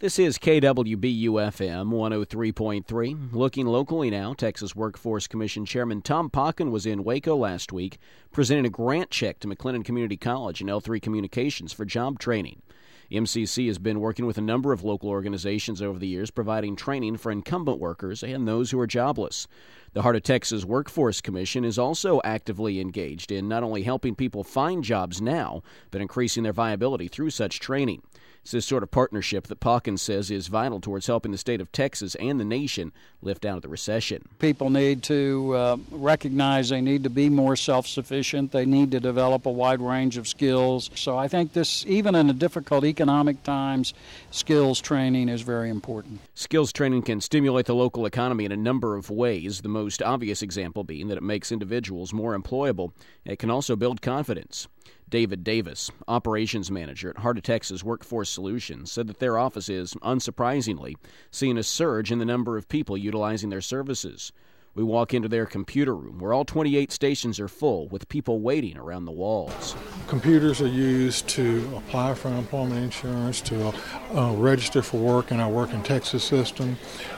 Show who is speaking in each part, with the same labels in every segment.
Speaker 1: This is KWBU FM 103.3. Looking locally now, Texas Workforce Commission Chairman Tom Pauken was in Waco last week presenting a grant check to McLennan Community College and L3 Communications for job training. MCC has been working with a number of local organizations over the years, providing training for incumbent workers and those who are jobless. The Heart of Texas Workforce Commission is also actively engaged in not only helping people find jobs now, but increasing their viability through such training. It's this sort of partnership that Pawkins says is vital towards helping the state of Texas and the nation lift out of the recession.
Speaker 2: People need to uh, recognize they need to be more self sufficient. They need to develop a wide range of skills. So I think this, even in a difficult economic times, skills training is very important.
Speaker 1: Skills training can stimulate the local economy in a number of ways, the most obvious example being that it makes individuals more employable. It can also build confidence. David Davis, operations manager at Heart of Texas Workforce Solutions, said that their office is, unsurprisingly, seeing a surge in the number of people utilizing their services. We walk into their computer room where all 28 stations are full with people waiting around the walls.
Speaker 3: Computers are used to apply for unemployment insurance, to uh, register for work in our Work in Texas system,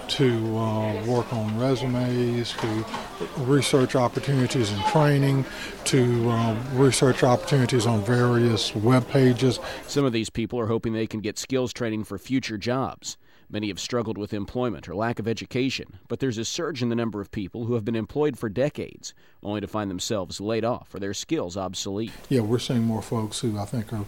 Speaker 3: to uh, work on resumes, to research opportunities and training, to uh, research opportunities on various web pages.
Speaker 1: Some of these people are hoping they can get skills training for future jobs. Many have struggled with employment or lack of education, but there's a surge in the number of people who have been employed for decades, only to find themselves laid off or their skills obsolete.
Speaker 3: Yeah, we're seeing more folks who I think are,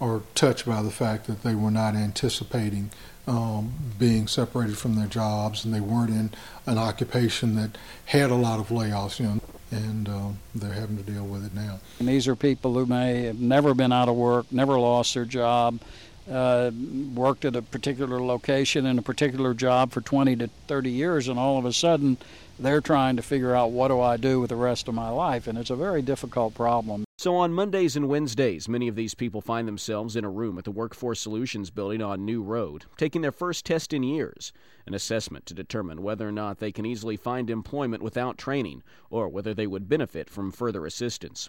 Speaker 3: are touched by the fact that they were not anticipating um, being separated from their jobs and they weren't in an occupation that had a lot of layoffs, you know, and uh, they're having to deal with it now.
Speaker 2: And these are people who may have never been out of work, never lost their job uh, worked at a particular location in a particular job for 20 to 30 years, and all of a sudden they're trying to figure out what do I do with the rest of my life, and it's a very difficult problem.
Speaker 1: So on Mondays and Wednesdays, many of these people find themselves in a room at the Workforce Solutions building on New Road, taking their first test in years, an assessment to determine whether or not they can easily find employment without training or whether they would benefit from further assistance.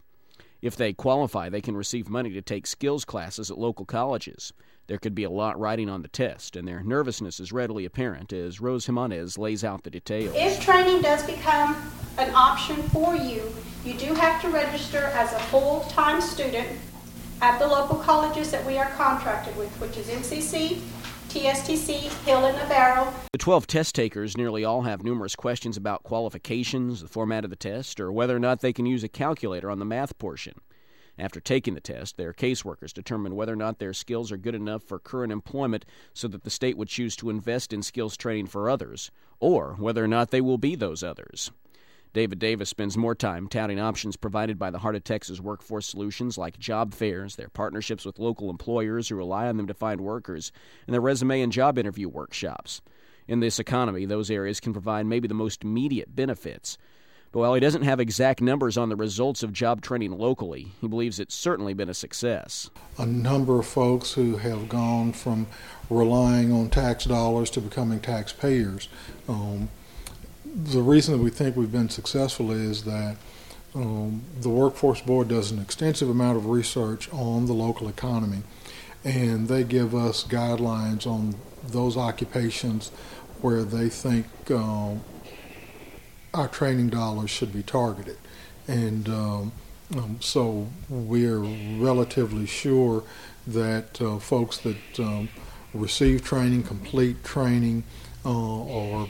Speaker 1: If they qualify, they can receive money to take skills classes at local colleges. There could be a lot riding on the test, and their nervousness is readily apparent as Rose Jimenez lays out the details.
Speaker 4: If training does become an option for you, you do have to register as a full time student at the local colleges that we are contracted with, which is MCC, TSTC, Hill, and Navarro.
Speaker 1: The 12 test takers nearly all have numerous questions about qualifications, the format of the test, or whether or not they can use a calculator on the math portion. After taking the test, their caseworkers determine whether or not their skills are good enough for current employment so that the state would choose to invest in skills training for others, or whether or not they will be those others. David Davis spends more time touting options provided by the Heart of Texas Workforce Solutions like job fairs, their partnerships with local employers who rely on them to find workers, and their resume and job interview workshops. In this economy, those areas can provide maybe the most immediate benefits. But while he doesn't have exact numbers on the results of job training locally, he believes it's certainly been a success.
Speaker 3: A number of folks who have gone from relying on tax dollars to becoming taxpayers. Um, the reason that we think we've been successful is that um, the Workforce Board does an extensive amount of research on the local economy, and they give us guidelines on those occupations where they think uh, our training dollars should be targeted. And um, um, so we're relatively sure that uh, folks that um, receive training, complete training, uh, are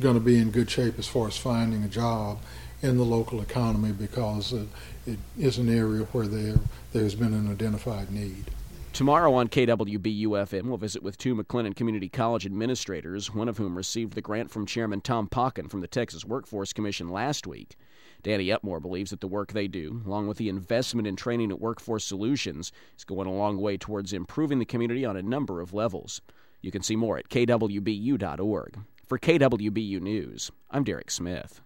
Speaker 3: going to be in good shape as far as finding a job in the local economy because it, it is an area where there there's been an identified need.
Speaker 1: Tomorrow on KWBU FM, we'll visit with two McLennan Community College administrators, one of whom received the grant from Chairman Tom Pauken from the Texas Workforce Commission last week. Danny Upmore believes that the work they do, along with the investment in training at Workforce Solutions, is going a long way towards improving the community on a number of levels. You can see more at kwbu.org. For KWBU News, I'm Derek Smith.